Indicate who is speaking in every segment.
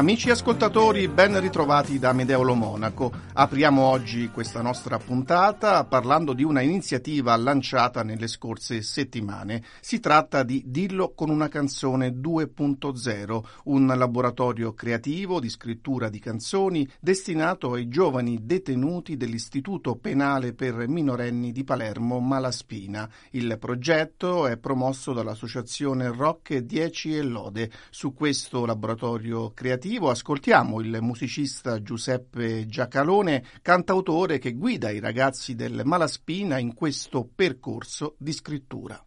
Speaker 1: Amici ascoltatori, ben ritrovati da Medeolo Monaco. Apriamo oggi questa nostra puntata parlando di una iniziativa lanciata nelle scorse settimane. Si tratta di Dillo con una canzone 2.0, un laboratorio creativo di scrittura di canzoni destinato ai giovani detenuti dell'Istituto Penale per minorenni di Palermo Malaspina. Il progetto è promosso dall'associazione Rock 10 e Lode. Su questo laboratorio creativo ascoltiamo il musicista Giuseppe Giacalone, cantautore che guida i ragazzi del Malaspina in questo percorso di scrittura.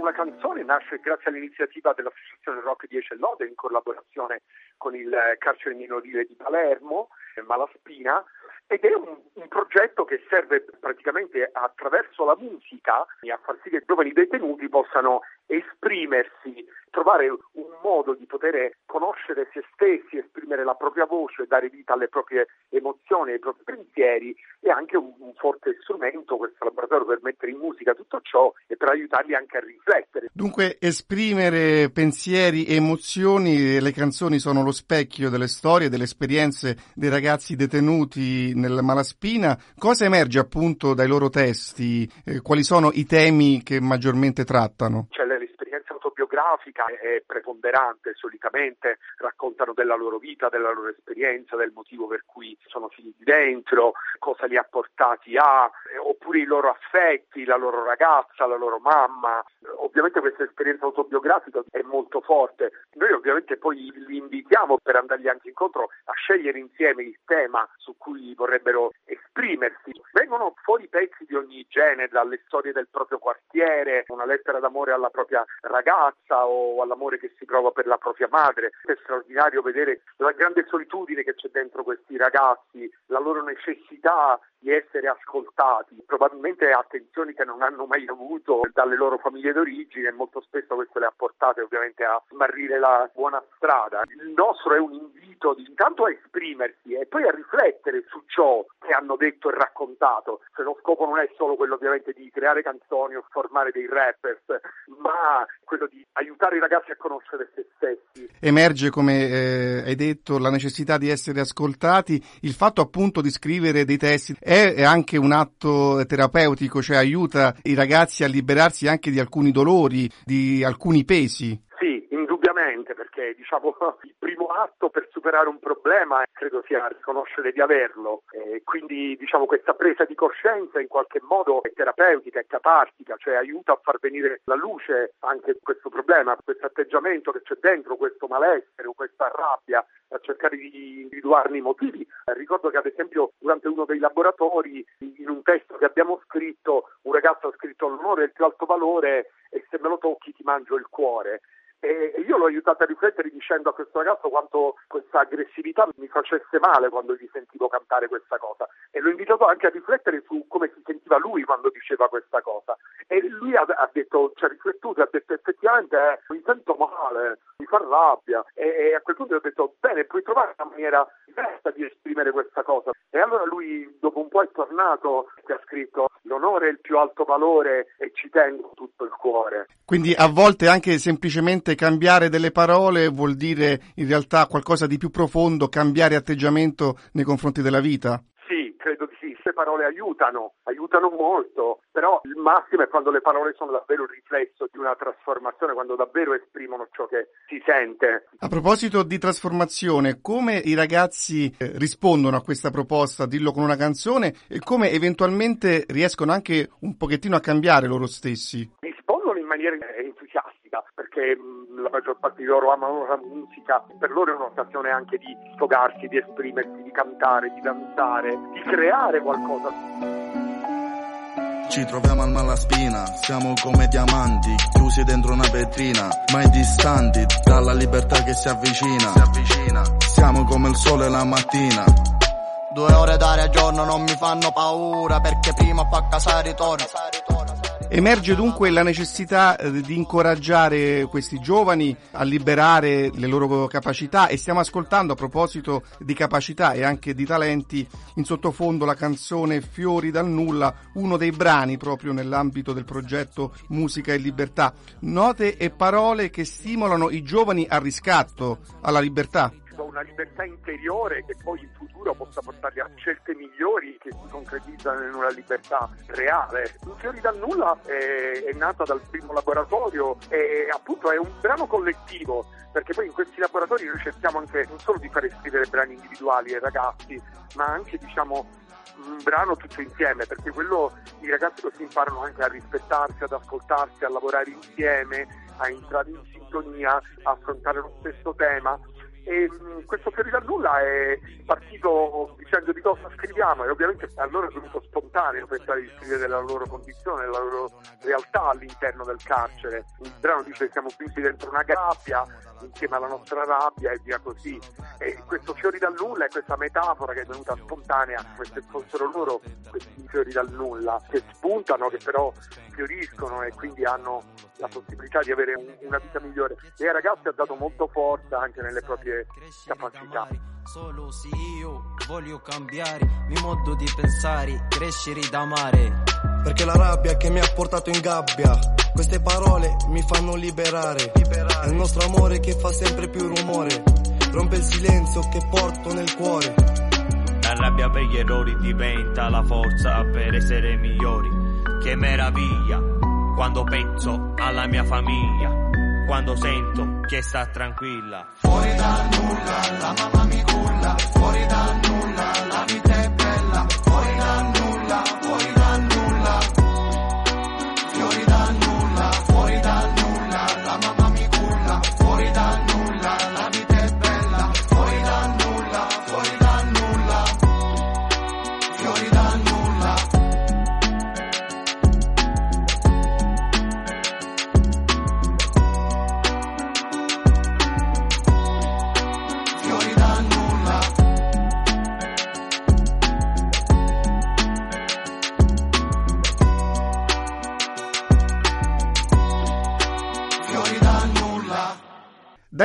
Speaker 2: una canzone nasce grazie all'iniziativa dell'Associazione Rock 10 e Lode in collaborazione con il carcere minorile di Palermo, Malaspina, ed è un, un, progetto che serve praticamente attraverso la musica a far sì che i giovani detenuti possano esprimersi, trovare un modo di poter conoscere se stessi, esprimere la propria voce, dare vita alle proprie emozioni, ai propri pensieri e anche un, un forte strumento questo laboratorio per mettere in musica tutto ciò e per aiutarli anche a riflettere.
Speaker 1: Dunque esprimere pensieri e emozioni, le canzoni sono lo specchio delle storie, delle esperienze dei ragazzi detenuti nel Malaspina. Cosa emerge appunto dai loro testi? Eh, quali sono i temi che maggiormente trattano?
Speaker 2: C'è autobiografica è preponderante, solitamente raccontano della loro vita, della loro esperienza, del motivo per cui sono finiti dentro, cosa li ha portati a, oppure i loro affetti, la loro ragazza, la loro mamma. Ovviamente questa esperienza autobiografica è molto forte. Noi ovviamente poi li invitiamo per andargli anche incontro a scegliere insieme il tema su cui vorrebbero esprimersi. Vengono fuori pezzi di ogni genere, dalle storie del proprio quartiere, una lettera d'amore alla propria ragazza o all'amore che si prova per la propria madre. È straordinario vedere la grande solitudine che c'è dentro questi ragazzi, la loro necessità di essere ascoltati, probabilmente attenzioni che non hanno mai avuto dalle loro famiglie d'origine e molto spesso questo le ha portate ovviamente a smarrire la buona strada. Il nostro è un invito di, intanto a esprimersi e poi a riflettere su ciò che hanno detto e raccontato. Cioè, lo scopo non è solo quello ovviamente di creare canzoni o formare dei rappers, ma quello di aiutare i ragazzi a conoscere se stessi.
Speaker 1: Emerge, come eh, hai detto, la necessità di essere ascoltati, il fatto appunto di scrivere dei testi è anche un atto terapeutico, cioè aiuta i ragazzi a liberarsi anche di alcuni dolori, di alcuni pesi.
Speaker 2: Diciamo il primo atto per superare un problema credo sia riconoscere di averlo e quindi diciamo questa presa di coscienza in qualche modo è terapeutica, è catartica, cioè aiuta a far venire la luce anche questo problema, questo atteggiamento che c'è dentro, questo malessere o questa rabbia a cercare di individuarne i motivi. Ricordo che ad esempio durante uno dei laboratori in un testo che abbiamo scritto un ragazzo ha scritto l'onore è il più alto valore e se me lo tocchi ti mangio il cuore. E io l'ho aiutato a riflettere dicendo a questo ragazzo quanto questa aggressività mi facesse male quando gli sentivo cantare questa cosa. E l'ho invitato anche a riflettere su come si sentiva lui quando diceva questa cosa. E lui ha, ha detto, ci ha riflettuto ha detto effettivamente eh, mi sento male, mi fa rabbia. E, e, a quel punto ho detto bene puoi trovare una maniera diversa di esprimere questa cosa. E allora lui dopo un po' è tornato e ha scritto l'onore è il più alto valore e ci tengo tutto il cuore.
Speaker 1: Quindi a volte anche semplicemente cambiare delle parole vuol dire in realtà qualcosa di più profondo, cambiare atteggiamento nei confronti della vita?
Speaker 2: Sì, credo di sì. Le parole aiutano, aiutano molto, però il massimo è quando le parole sono davvero il riflesso di una trasformazione, quando davvero esprimono ciò che si sente.
Speaker 1: A proposito di trasformazione, come i ragazzi rispondono a questa proposta, dillo con una canzone, e come eventualmente riescono anche un pochettino a cambiare loro stessi?
Speaker 2: Entusiastica, perché la maggior parte di loro amano la musica, per loro è un'occasione anche di sfogarsi, di esprimersi, di cantare, di danzare, di creare qualcosa.
Speaker 3: Ci troviamo al Malaspina, siamo come diamanti, chiusi dentro una vetrina, mai distanti dalla libertà che si avvicina. Si avvicina. Siamo come il sole la mattina.
Speaker 4: Due ore d'aria al giorno non mi fanno paura perché prima o poi a casa ritorno.
Speaker 1: Emerge dunque la necessità eh, di incoraggiare questi giovani a liberare le loro capacità e stiamo ascoltando a proposito di capacità e anche di talenti in sottofondo la canzone Fiori dal nulla, uno dei brani proprio nell'ambito del progetto Musica e Libertà. Note e parole che stimolano i giovani al riscatto, alla libertà
Speaker 2: una libertà interiore che poi in futuro possa portarli a scelte migliori che si concretizzano in una libertà reale. Fiori dal nulla è, è nata dal primo laboratorio e appunto è un brano collettivo perché poi in questi laboratori noi cerchiamo anche non solo di fare scrivere brani individuali ai ragazzi ma anche diciamo un brano tutto insieme, perché quello i ragazzi così imparano anche a rispettarsi, ad ascoltarsi, a lavorare insieme, a entrare in sintonia, a affrontare lo stesso tema e mh, questo Fiori dal nulla è partito dicendo di cosa scriviamo e ovviamente a loro è venuto spontaneo pensare di scrivere della loro condizione, della loro realtà all'interno del carcere. Il brano dice che siamo chiusi dentro una gabbia insieme alla nostra rabbia e via così. E questo Fiori dal nulla è questa metafora che è venuta spontanea, come se fossero loro questi fiori dal nulla, che spuntano, che però fioriscono e quindi hanno la possibilità di avere un, una vita migliore. E ai ragazzi ha dato molto forza anche nelle proprie capacità.
Speaker 4: Solo se io voglio cambiare il mio modo di pensare, crescere da mare.
Speaker 5: Perché la rabbia che mi ha portato in gabbia, queste parole mi fanno liberare. È il nostro amore che fa sempre più rumore, rompe il silenzio che porto nel cuore.
Speaker 6: La rabbia per gli errori diventa la forza per essere migliori. Che meraviglia quando penso alla mia famiglia, quando sento che sta tranquilla.
Speaker 7: Fuori dal nulla, la mamma mi culla, fuori dal nulla, la vita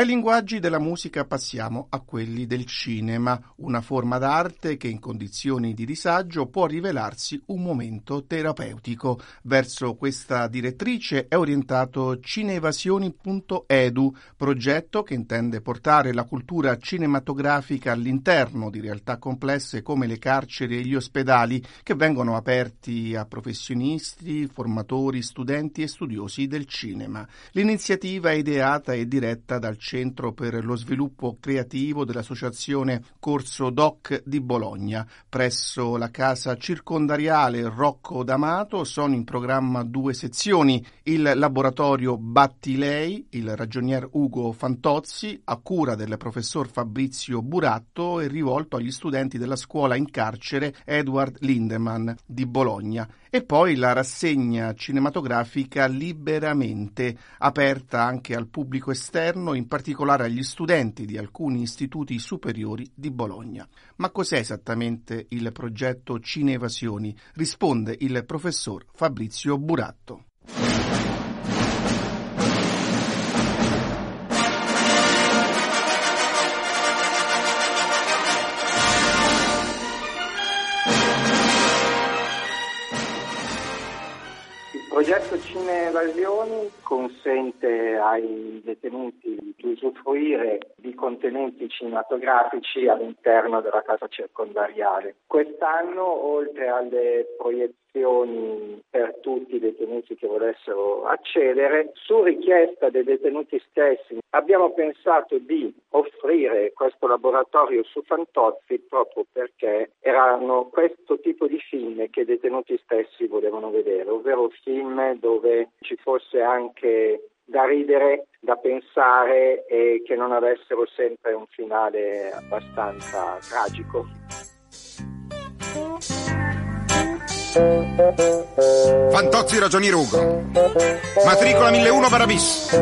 Speaker 1: Dai linguaggi della musica passiamo a quelli del cinema, una forma d'arte che in condizioni di disagio può rivelarsi un momento terapeutico. Verso questa direttrice è orientato cineevasioni.edu, progetto che intende portare la cultura cinematografica all'interno di realtà complesse come le carceri e gli ospedali che vengono aperti a professionisti, formatori, studenti e studiosi del cinema. L'iniziativa è ideata e diretta dal Centro per lo sviluppo creativo dell'Associazione Corso Doc di Bologna. Presso la casa circondariale Rocco D'Amato sono in programma due sezioni, il laboratorio Battilei, il ragionier Ugo Fantozzi, a cura del professor Fabrizio Buratto e rivolto agli studenti della scuola in carcere Edward Lindemann di Bologna e poi la rassegna cinematografica Liberamente, aperta anche al pubblico esterno, in particolare agli studenti di alcuni istituti superiori di Bologna. Ma cos'è esattamente il progetto Cineevasioni? Risponde il professor Fabrizio Buratto.
Speaker 8: Il progetto Cine Evasioni consente ai detenuti di usufruire di contenuti cinematografici all'interno della casa circondariale. Quest'anno, oltre alle proiezioni per tutti i detenuti che volessero accedere, su richiesta dei detenuti stessi abbiamo pensato di offrire questo laboratorio su Fantozzi proprio perché erano questo tipo di film che i detenuti stessi volevano vedere, ovvero film dove ci fosse anche da ridere, da pensare e che non avessero sempre un finale abbastanza tragico.
Speaker 9: Fantozzi ragionier Ugo. Matricola 1001 Barabis.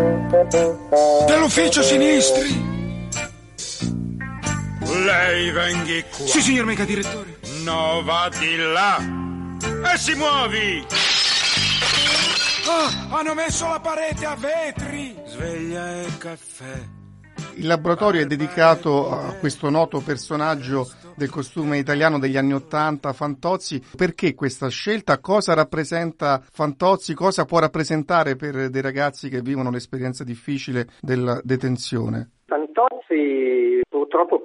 Speaker 10: Dell'ufficio sinistri.
Speaker 9: Lei venghi qua.
Speaker 10: Sì, signor mega direttore.
Speaker 9: No, va di là. E si muovi.
Speaker 10: Ah, hanno messo la parete a vetri. Sveglia e caffè.
Speaker 1: Il laboratorio è dedicato a questo noto personaggio del costume italiano degli anni Ottanta, Fantozzi. Perché questa scelta? Cosa rappresenta Fantozzi? Cosa può rappresentare per dei ragazzi che vivono l'esperienza difficile della detenzione?
Speaker 8: Fantozzi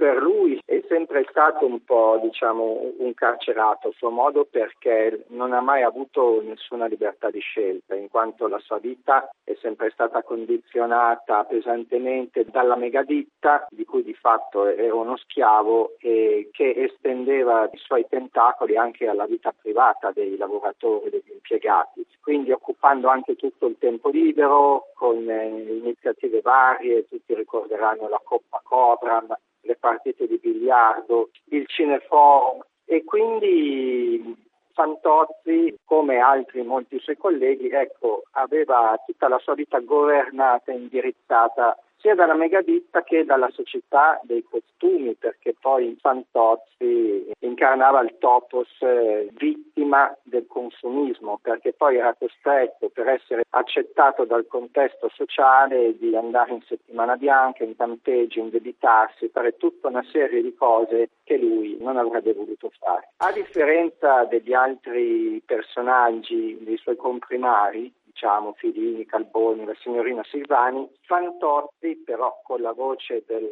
Speaker 8: per lui è sempre stato un po' diciamo un carcerato a suo modo perché non ha mai avuto nessuna libertà di scelta in quanto la sua vita è sempre stata condizionata pesantemente dalla megaditta di cui di fatto era uno schiavo e che estendeva i suoi tentacoli anche alla vita privata dei lavoratori, degli impiegati, quindi occupando anche tutto il tempo libero con iniziative varie, tutti ricorderanno la Coppa Cobra, le partite di biliardo, il cineforum e quindi Fantozzi, come altri molti suoi colleghi, ecco, aveva tutta la sua vita governata e indirizzata sia dalla megaditta che dalla società dei costumi, perché poi Fantozzi incarnava il topos eh, vittima del consumismo, perché poi era costretto per essere accettato dal contesto sociale di andare in settimana bianca, in campeggio, indebitarsi, fare tutta una serie di cose che lui non avrebbe voluto fare. A differenza degli altri personaggi dei suoi comprimari, diciamo Filini, Calboni, la signorina Silvani, Fantozzi però con la voce del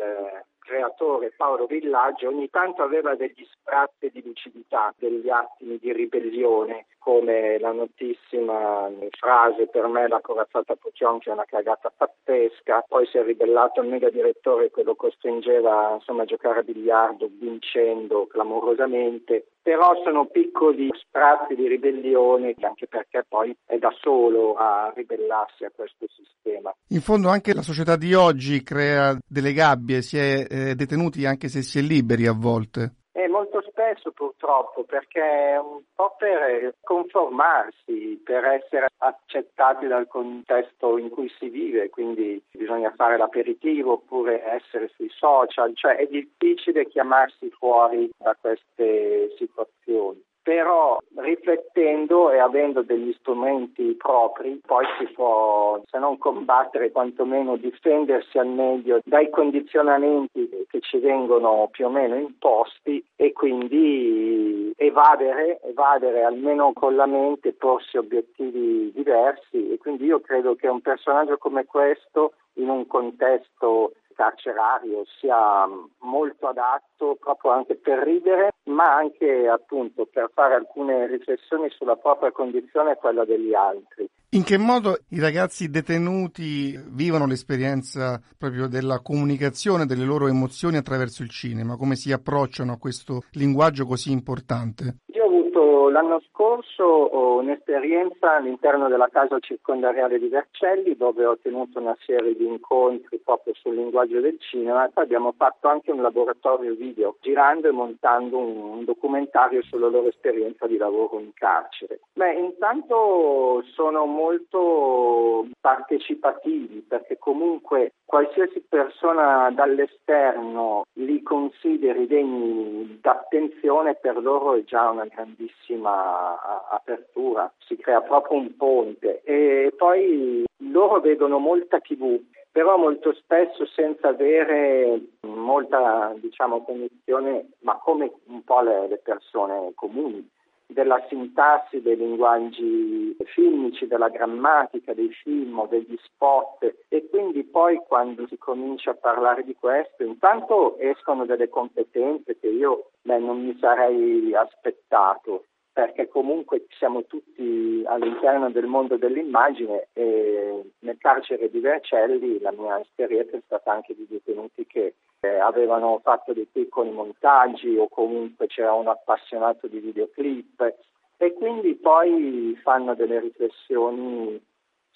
Speaker 8: creatore Paolo Villaggio ogni tanto aveva degli sprazzi di lucidità, degli attimi di ribellione, come la notissima frase per me la corazzata Puccionchi è una cagata pazzesca, poi si è ribellato il mega direttore che lo costringeva insomma, a giocare a biliardo vincendo clamorosamente, però sono piccoli sprazzi di ribellione anche perché poi è da solo a ribellarsi a questo sistema.
Speaker 1: In fondo anche la società di oggi crea delle gabbie, si è eh, detenuti anche se si è liberi a volte.
Speaker 8: E molto spesso purtroppo perché è un po' per conformarsi, per essere accettati dal contesto in cui si vive, quindi bisogna fare l'aperitivo oppure essere sui social, cioè è difficile chiamarsi fuori da queste situazioni però riflettendo e avendo degli strumenti propri poi si può se non combattere quantomeno difendersi al meglio dai condizionamenti che ci vengono più o meno imposti e quindi evadere, evadere almeno con la mente, porsi obiettivi diversi. E quindi io credo che un personaggio come questo in un contesto carcerario sia molto adatto proprio anche per ridere, ma anche appunto per fare alcune riflessioni sulla propria condizione e quella degli altri.
Speaker 1: In che modo i ragazzi detenuti vivono l'esperienza proprio della comunicazione delle loro emozioni attraverso il cinema? Come si approcciano a questo linguaggio così importante?
Speaker 8: Io ho avuto l'anno scorso un'esperienza all'interno della casa circondariale di Vercelli dove ho tenuto una serie di incontri proprio sul linguaggio del cinema e poi abbiamo fatto anche un laboratorio video girando e montando un, un documentario sulla loro esperienza di lavoro in carcere. Beh, intanto sono molto partecipativi perché comunque qualsiasi persona dall'esterno li consideri degni d'attenzione per loro è già una grandissima apertura, si crea proprio un ponte. E poi loro vedono molta tv però molto spesso senza avere molta diciamo, cognizione, ma come un po' le, le persone comuni della sintassi dei linguaggi filmici, della grammatica dei film degli spot. E quindi poi quando si comincia a parlare di questo intanto escono delle competenze che io beh, non mi sarei aspettato perché comunque siamo tutti all'interno del mondo dell'immagine e nel carcere di Vercelli la mia esperienza è stata anche di detenuti che eh, avevano fatto dei piccoli montaggi o comunque c'era un appassionato di videoclip e quindi poi fanno delle riflessioni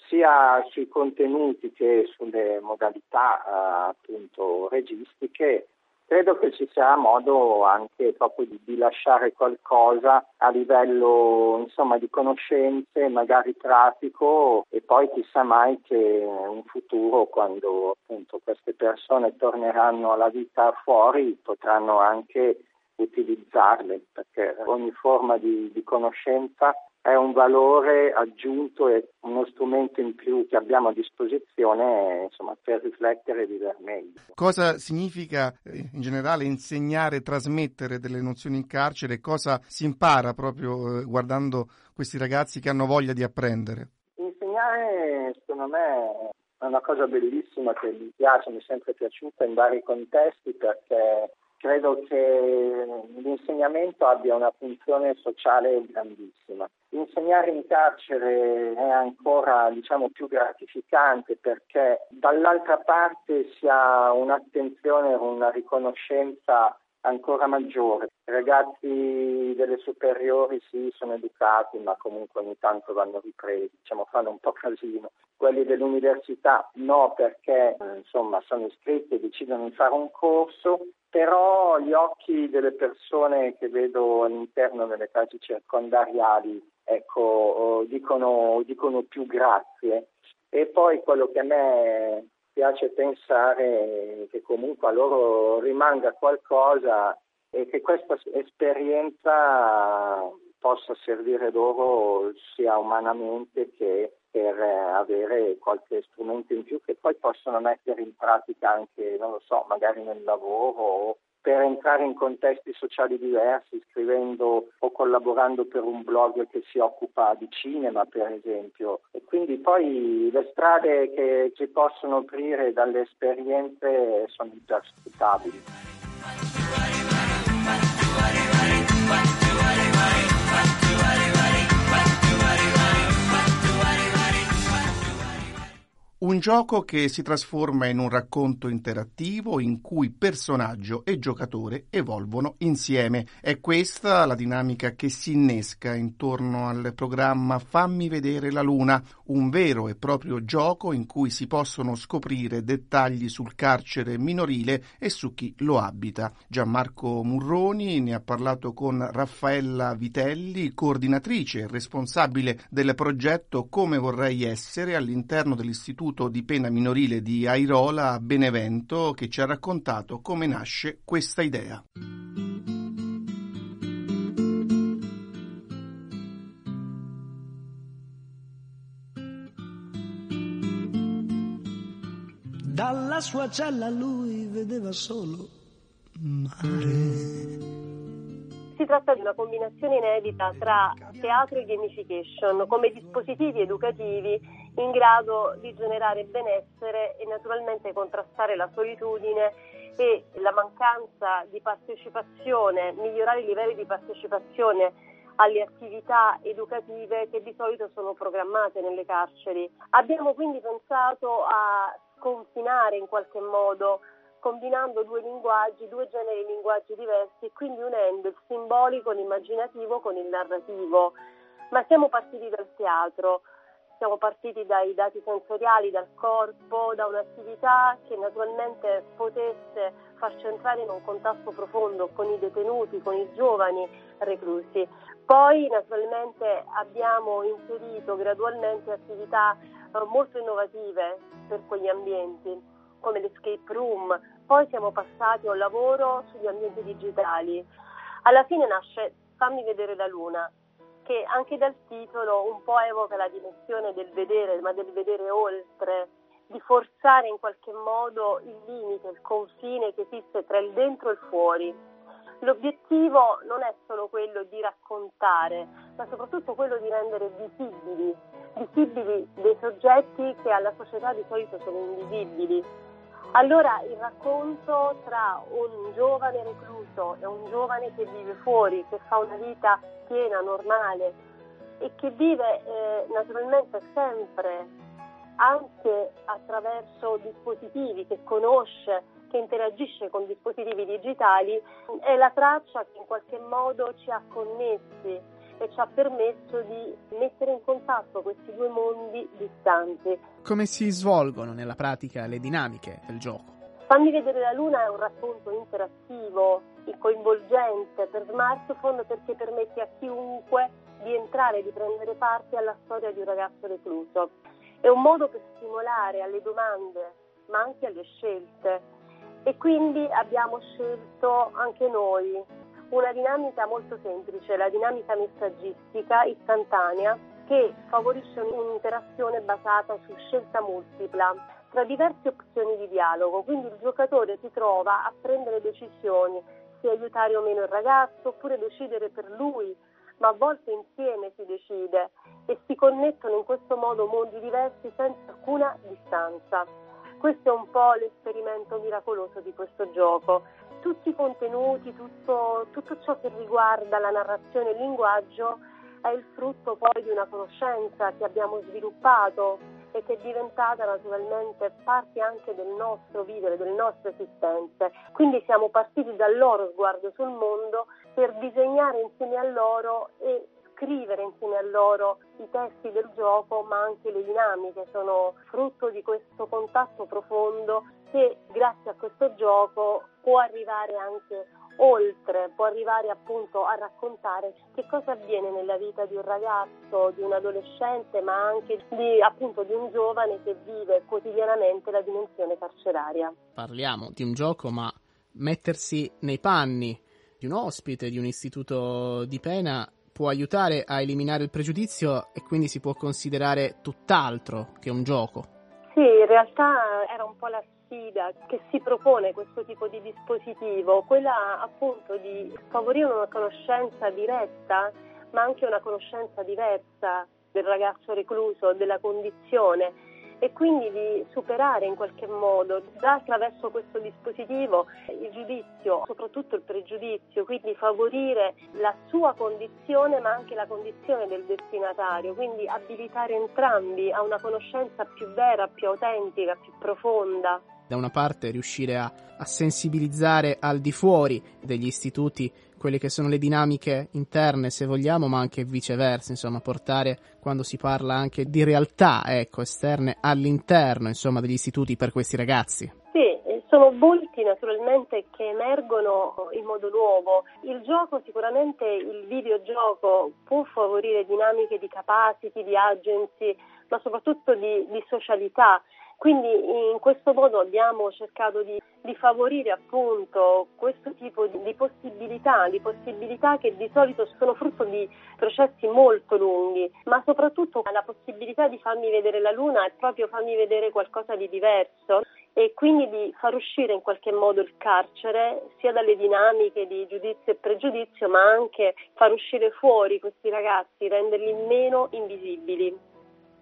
Speaker 8: sia sui contenuti che sulle modalità eh, appunto registiche credo che ci sarà modo anche proprio di, di lasciare qualcosa a livello insomma, di conoscenze, magari pratico e poi chissà mai che in futuro quando appunto queste persone torneranno alla vita fuori potranno anche utilizzarle perché ogni forma di, di conoscenza è un valore aggiunto e uno strumento in più che abbiamo a disposizione insomma, per riflettere e vivere meglio.
Speaker 1: Cosa significa eh, in generale insegnare, trasmettere delle nozioni in carcere? Cosa si impara proprio eh, guardando questi ragazzi che hanno voglia di apprendere?
Speaker 8: Insegnare secondo me è una cosa bellissima che mi piace, mi è sempre piaciuta in vari contesti perché credo che l'insegnamento abbia una funzione sociale grandissima. Insegnare in carcere è ancora diciamo, più gratificante perché dall'altra parte si ha un'attenzione, una riconoscenza ancora maggiore. I ragazzi delle superiori sì, sono educati, ma comunque ogni tanto vanno ripresi, diciamo, fanno un po' casino. Quelli dell'università no, perché insomma sono iscritti e decidono di fare un corso, però gli occhi delle persone che vedo all'interno delle case circondariali ecco, dicono, dicono più grazie. E poi quello che a me piace pensare che comunque a loro rimanga qualcosa e che questa esperienza possa servire loro sia umanamente che per avere qualche strumento in più che poi possono mettere in pratica anche, non lo so, magari nel lavoro o per entrare in contesti sociali diversi, scrivendo o collaborando per un blog che si occupa di cinema, per esempio. E quindi poi le strade che ci possono aprire dalle esperienze sono interscrutabili.
Speaker 1: Gioco che si trasforma in un racconto interattivo in cui personaggio e giocatore evolvono insieme. È questa la dinamica che si innesca intorno al programma Fammi vedere la luna, un vero e proprio gioco in cui si possono scoprire dettagli sul carcere minorile e su chi lo abita. Gianmarco Murroni ne ha parlato con Raffaella Vitelli, coordinatrice e responsabile del progetto Come vorrei essere all'interno dell'Istituto di pena minorile di Airola a Benevento che ci ha raccontato come nasce questa idea.
Speaker 11: Dalla sua cella lui vedeva solo mare.
Speaker 12: Si tratta di una combinazione inedita tra teatro e gamification come dispositivi educativi in grado di generare benessere e naturalmente contrastare la solitudine e la mancanza di partecipazione, migliorare i livelli di partecipazione alle attività educative che di solito sono programmate nelle carceri. Abbiamo quindi pensato a sconfinare in qualche modo combinando due linguaggi, due generi di linguaggi diversi quindi unendo il simbolico, l'immaginativo con il narrativo. Ma siamo partiti dal teatro, siamo partiti dai dati sensoriali, dal corpo, da un'attività che naturalmente potesse farci entrare in un contatto profondo con i detenuti, con i giovani reclusi. Poi naturalmente abbiamo inserito gradualmente attività molto innovative per quegli ambienti come l'escape room, poi siamo passati a un lavoro sugli ambienti digitali. Alla fine nasce Fammi vedere la luna, che anche dal titolo un po' evoca la dimensione del vedere, ma del vedere oltre, di forzare in qualche modo il limite, il confine che esiste tra il dentro e il fuori. L'obiettivo non è solo quello di raccontare, ma soprattutto quello di rendere visibili, visibili dei soggetti che alla società di solito sono invisibili. Allora il racconto tra un giovane recluso e un giovane che vive fuori, che fa una vita piena, normale e che vive eh, naturalmente sempre anche attraverso dispositivi che conosce, che interagisce con dispositivi digitali, è la traccia che in qualche modo ci ha connessi e ci ha permesso di mettere in contatto questi due mondi distanti.
Speaker 13: Come si svolgono nella pratica le dinamiche del gioco?
Speaker 12: Fammi vedere la luna è un racconto interattivo e coinvolgente per smartphone perché permette a chiunque di entrare e di prendere parte alla storia di un ragazzo recluso. È un modo per stimolare alle domande ma anche alle scelte e quindi abbiamo scelto anche noi una dinamica molto semplice, la dinamica messaggistica istantanea che favorisce un'interazione basata su scelta multipla tra diverse opzioni di dialogo, quindi il giocatore si trova a prendere decisioni, se aiutare o meno il ragazzo oppure decidere per lui, ma a volte insieme si decide e si connettono in questo modo mondi diversi senza alcuna distanza. Questo è un po' l'esperimento miracoloso di questo gioco. Tutti i contenuti, tutto, tutto ciò che riguarda la narrazione e il linguaggio è il frutto poi di una conoscenza che abbiamo sviluppato e che è diventata naturalmente parte anche del nostro vivere, delle nostre esistenze. Quindi siamo partiti dal loro sguardo sul mondo per disegnare insieme a loro e scrivere insieme a loro i testi del gioco, ma anche le dinamiche sono frutto di questo contatto profondo che grazie a questo gioco può arrivare anche oltre, può arrivare appunto a raccontare che cosa avviene nella vita di un ragazzo, di un adolescente, ma anche di, appunto, di un giovane che vive quotidianamente la dimensione carceraria.
Speaker 13: Parliamo di un gioco, ma mettersi nei panni di un ospite di un istituto di pena può aiutare a eliminare il pregiudizio e quindi si può considerare tutt'altro che un gioco.
Speaker 12: Sì, in realtà era un po' la sfida che si propone questo tipo di dispositivo, quella appunto di favorire una conoscenza diretta, ma anche una conoscenza diversa del ragazzo recluso, della condizione e quindi di superare in qualche modo già attraverso questo dispositivo il giudizio, soprattutto il pregiudizio, quindi favorire la sua condizione ma anche la condizione del destinatario, quindi abilitare entrambi a una conoscenza più vera, più autentica, più profonda
Speaker 13: da una parte riuscire a, a, sensibilizzare al di fuori degli istituti quelle che sono le dinamiche interne, se vogliamo, ma anche viceversa, insomma, portare quando si parla anche di realtà, ecco, esterne all'interno, insomma, degli istituti per questi ragazzi.
Speaker 12: Sì, sono volti naturalmente che emergono in modo nuovo. Il gioco, sicuramente il videogioco può favorire dinamiche di capacity, di agency, ma soprattutto di, di socialità quindi in questo modo abbiamo cercato di, di favorire appunto questo tipo di, di, possibilità, di possibilità che di solito sono frutto di processi molto lunghi, ma soprattutto la possibilità di farmi vedere la luna è proprio farmi vedere qualcosa di diverso e quindi di far uscire in qualche modo il carcere sia dalle dinamiche di giudizio e pregiudizio, ma anche far uscire fuori questi ragazzi, renderli meno invisibili.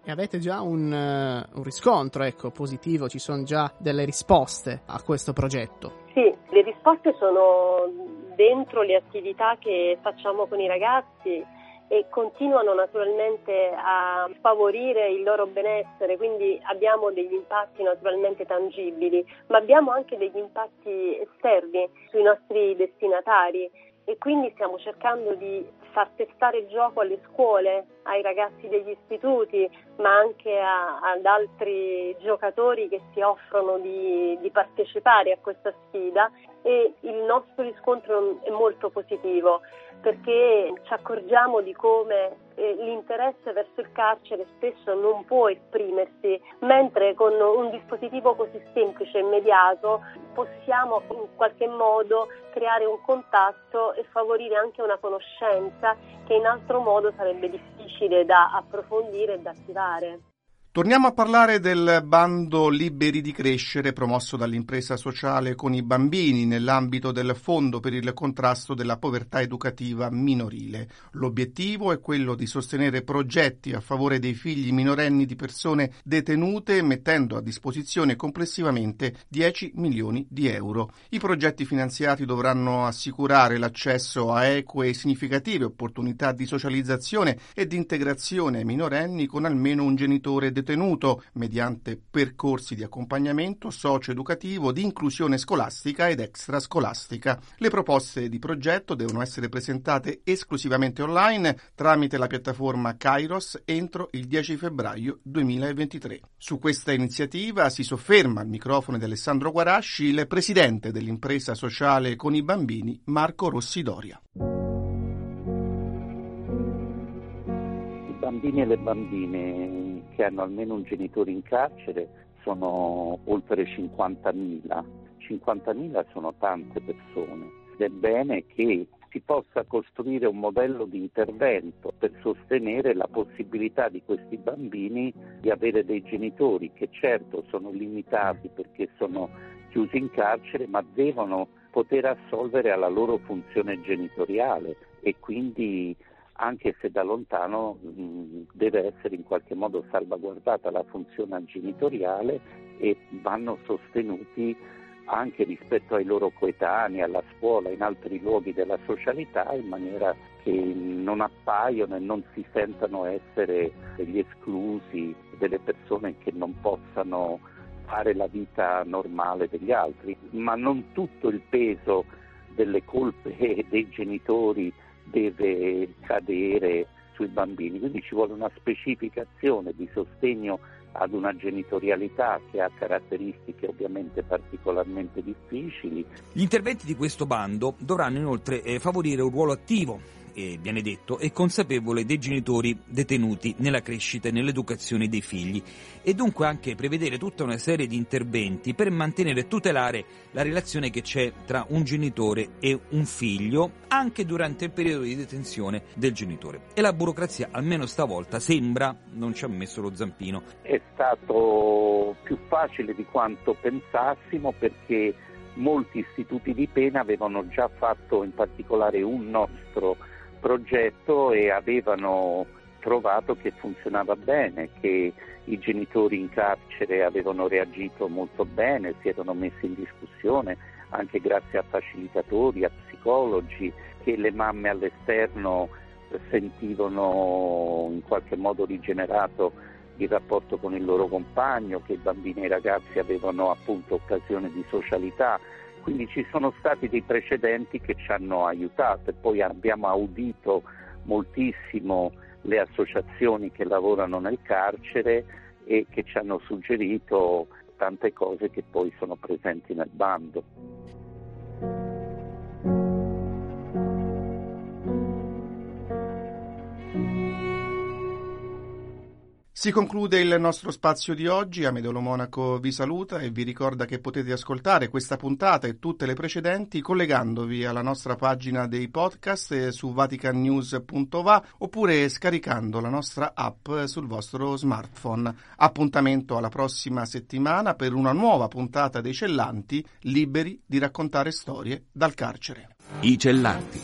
Speaker 13: E avete già un, uh, un riscontro, ecco, positivo, ci sono già delle risposte a questo progetto?
Speaker 12: Sì, le risposte sono dentro le attività che facciamo con i ragazzi e continuano naturalmente a favorire il loro benessere, quindi abbiamo degli impatti naturalmente tangibili, ma abbiamo anche degli impatti esterni sui nostri destinatari e quindi stiamo cercando di far testare il gioco alle scuole, ai ragazzi degli istituti, ma anche a, ad altri giocatori che si offrono di, di partecipare a questa sfida. E il nostro riscontro è molto positivo perché ci accorgiamo di come eh, l'interesse verso il carcere spesso non può esprimersi, mentre con un dispositivo così semplice e immediato possiamo in qualche modo creare un contatto e favorire anche una conoscenza che in altro modo sarebbe difficile da approfondire e da attivare.
Speaker 1: Torniamo a parlare del bando Liberi di crescere promosso dall'impresa sociale con i bambini nell'ambito del Fondo per il contrasto della povertà educativa minorile. L'obiettivo è quello di sostenere progetti a favore dei figli minorenni di persone detenute mettendo a disposizione complessivamente 10 milioni di euro. I progetti finanziati dovranno assicurare l'accesso a eque e significative opportunità di socializzazione e di integrazione ai minorenni con almeno un genitore detenuto mediante percorsi di accompagnamento socio-educativo, di inclusione scolastica ed extrascolastica. Le proposte di progetto devono essere presentate esclusivamente online tramite la piattaforma Kairos entro il 10 febbraio 2023. Su questa iniziativa si sofferma al microfono di Alessandro Guarasci il presidente dell'impresa sociale con i bambini Marco Rossidoria.
Speaker 14: I bambini e le bambine che hanno almeno un genitore in carcere sono oltre 50.000. 50.000 sono tante persone ed è bene che si possa costruire un modello di intervento per sostenere la possibilità di questi bambini di avere dei genitori che certo sono limitati perché sono chiusi in carcere, ma devono poter assolvere alla loro funzione genitoriale e quindi anche se da lontano mh, deve essere in qualche modo salvaguardata la funzione genitoriale e vanno sostenuti anche rispetto ai loro coetanei, alla scuola, in altri luoghi della socialità, in maniera che non appaiono e non si sentano essere degli esclusi, delle persone che non possano fare la vita normale degli altri, ma non tutto il peso delle colpe dei genitori deve cadere sui bambini, quindi ci vuole una specificazione di sostegno ad una genitorialità che ha caratteristiche ovviamente particolarmente difficili.
Speaker 15: Gli interventi di questo bando dovranno inoltre eh, favorire un ruolo attivo eh, viene detto, e consapevole dei genitori detenuti nella crescita e nell'educazione dei figli e dunque anche prevedere tutta una serie di interventi per mantenere e tutelare la relazione che c'è tra un genitore e un figlio anche durante il periodo di detenzione del genitore. E la burocrazia, almeno stavolta, sembra non ci ha messo lo zampino.
Speaker 14: È stato più facile di quanto pensassimo perché molti istituti di pena avevano già fatto in particolare un nostro progetto e avevano trovato che funzionava bene, che i genitori in carcere avevano reagito molto bene, si erano messi in discussione anche grazie a facilitatori, a psicologi, che le mamme all'esterno sentivano in qualche modo rigenerato il rapporto con il loro compagno, che i bambini e i ragazzi avevano appunto occasione di socialità, quindi ci sono stati dei precedenti che ci hanno aiutato e poi abbiamo audito moltissimo le associazioni che lavorano nel carcere e che ci hanno suggerito tante cose che poi sono presenti nel bando.
Speaker 1: Si conclude il nostro spazio di oggi, Amedolo Monaco vi saluta e vi ricorda che potete ascoltare questa puntata e tutte le precedenti collegandovi alla nostra pagina dei podcast su vaticannews.va oppure scaricando la nostra app sul vostro smartphone. Appuntamento alla prossima settimana per una nuova puntata dei Cellanti, liberi di raccontare storie dal carcere.
Speaker 16: I Cellanti.